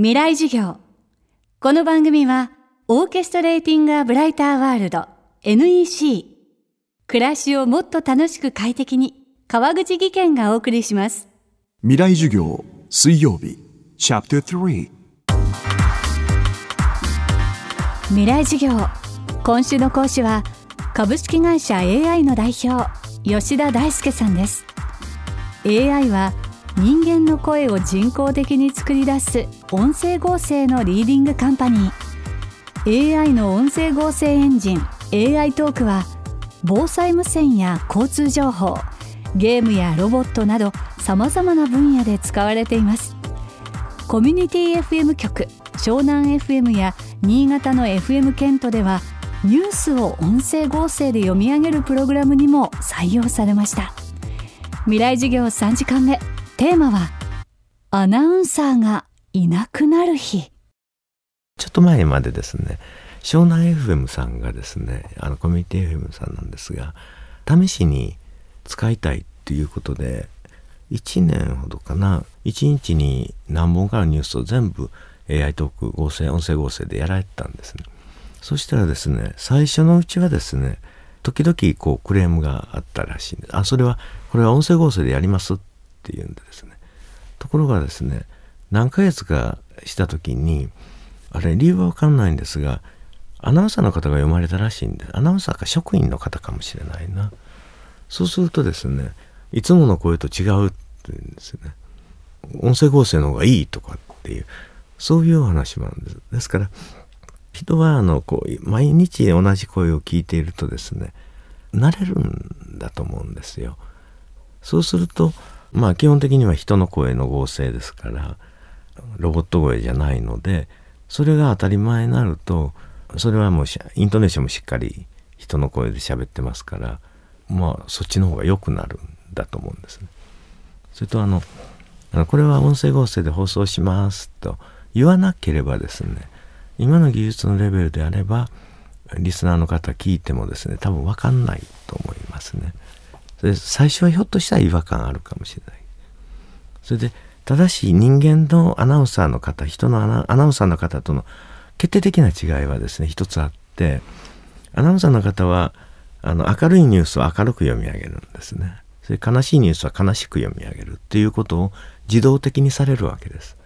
未来授業。この番組はオーケストレーティング・ア・ブライター・ワールド NEC 暮らしをもっと楽しく快適に川口義賢がお送りします。未来授業水曜日。チャプター3未来授業。今週の講師は株式会社 AI の代表吉田大輔さんです。AI は人間の声を人工的に作り出す音声合成のリーディングカンパニー。AI の音声合成エンジン AI トークは防災無線や交通情報ゲームやロボットなどさまざまな分野で使われています。コミュニティ FM 局湘南 FM や新潟の FM ケントではニュースを音声合成で読み上げるプログラムにも採用されました。未来授業3時間目。テーマはアナウンサーがいなくなる日。ちょっと前までですね湘南 FM さんがですねあのコミュニティ FM さんなんですが試しに使いたいっていうことで1年ほどかな1日に何本かのニュースを全部 AI トーク合成音声合成でやられてたんですね。そしたらですね最初のうちはですね時々こうクレームがあったらしいんです。あそれはこれは音声合成でやりますっていうんでですね。ところがですね何ヶ月かした時にあれ理由は分かんないんですがアナウンサーの方が読まれたらしいんでアナウンサーか職員の方かもしれないな。そうするとですねいつもの声と違うっていうんですよね。音声合成の方がいいとかっていうそういう話もあるんです。ですから人はあのこう毎日同じ声を聞いているとですね慣れるんだと思うんですよ。そうするとまあ基本的には人の声の合成ですからロボット声じゃないのでそれが当たり前になるとそれはもうイントネーションもしっかり人の声で喋ってますからまあそっちの方が良くなるんだと思うんですね。それとあのこれは音声合成で放送しますと言わなければですね今の技術のレベルであればリスナーの方聞いてもですね多分分かんないと思いますね。で最初はひょっとしたら違和感あるかもしれない。それでただし人間のアナウンサーの方人のアナウンサーの方との決定的な違いはですね一つあってアナウンサーの方はあの明るいニュースを明るく読み上げるんですね。それ悲しいニュースは悲しく読み上げるっていうことを自動的にされるわけです。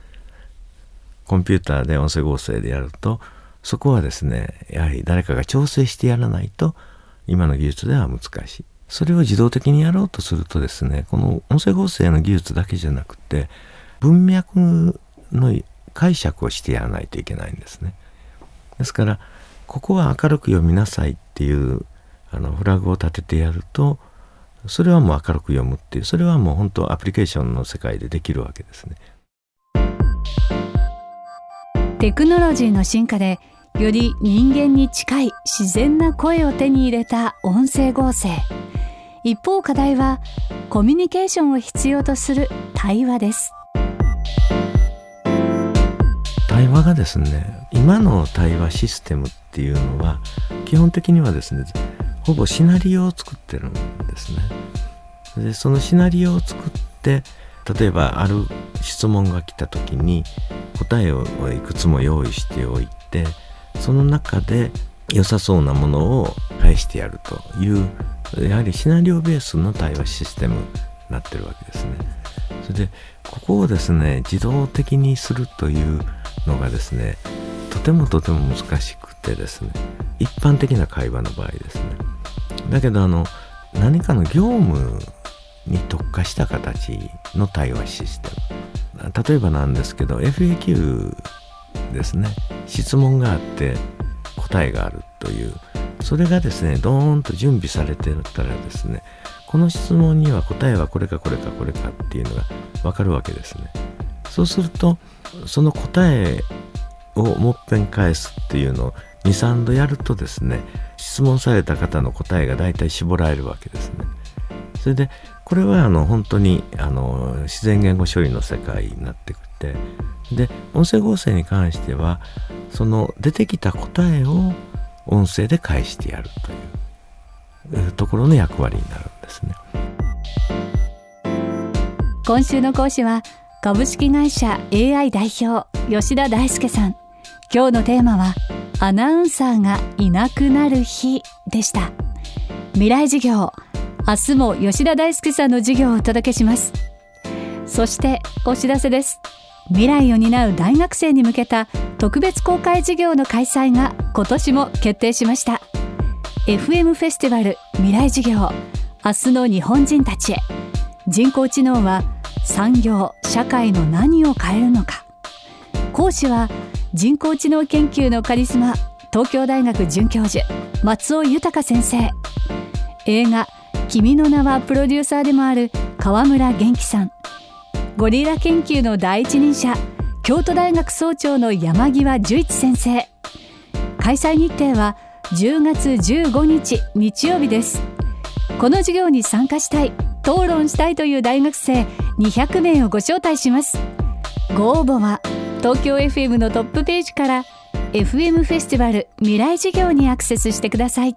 コンピューターで音声合成でやるとそこはですねやはり誰かが調整してやらないと今の技術では難しい。それを自動的にやろうとするとですねこの音声合成の技術だけじゃなくて文脈の解釈をしてやらないといけないんですね。ですからここは明るく読みなさいっていうあのフラグを立ててやるとそれはもう明るく読むっていうそれはもう本当アプリケーションの世界でできるわけですね。テクノロジーの進化でより人間に近い自然な声を手に入れた音声合成。一方課題はコミュニケーションを必要とする対話です。対話がですね今の対話システムっていうのは基本的にはですねほぼシナリオを作ってるんですね。でそのシナリオを作って例えばある質問が来た時に答えをいくつも用意しておいてその中で良さそうなものを返してやるというやはりシナリオベースの対話システムになってるわけですね。それでここをですね自動的にするというのがですねとてもとても難しくてですね一般的な会話の場合ですね。だけどあの何かの業務に特化した形の対話システム。例えばなんですけど FAQ ですね。質問があって答えがあるという。それがですねドーンと準備されてたらですねこの質問には答えはこれかこれかこれかっていうのが分かるわけですね。そうするとその答えをもっぺん返すっていうのを23度やるとですね質問された方の答えが大体絞られるわけですね。それでこれはあの本当にあの自然言語処理の世界になってきてで音声合成に関してはその出てきた答えを音声で返してやるというところの役割になるんですね。今週の講師は株式会社 AI 代表吉田大輔さん。今日のテーマはアナウンサーがいなくなる日でした。未来授業明日も吉田大輔さんの授業をお届けします。そしてお知らせです。未来を担う大学生に向けた特別公開授業の開催が今年も決定しました。FM フェスティバル未来授業明日の日本人たちへ。人工知能は産業社会の何を変えるのか。講師は人工知能研究のカリスマ東京大学准教授松尾豊先生。映画「君の名は」プロデューサーでもある川村元気さん。ゴリラ研究の第一人者京都大学総長の山際十一先生。開催日程は10月15日日曜日です。この授業に参加したい討論したいという大学生200名をご招待します。ご応募は東京 FM のトップページから FM フェスティバル未来事業にアクセスしてください。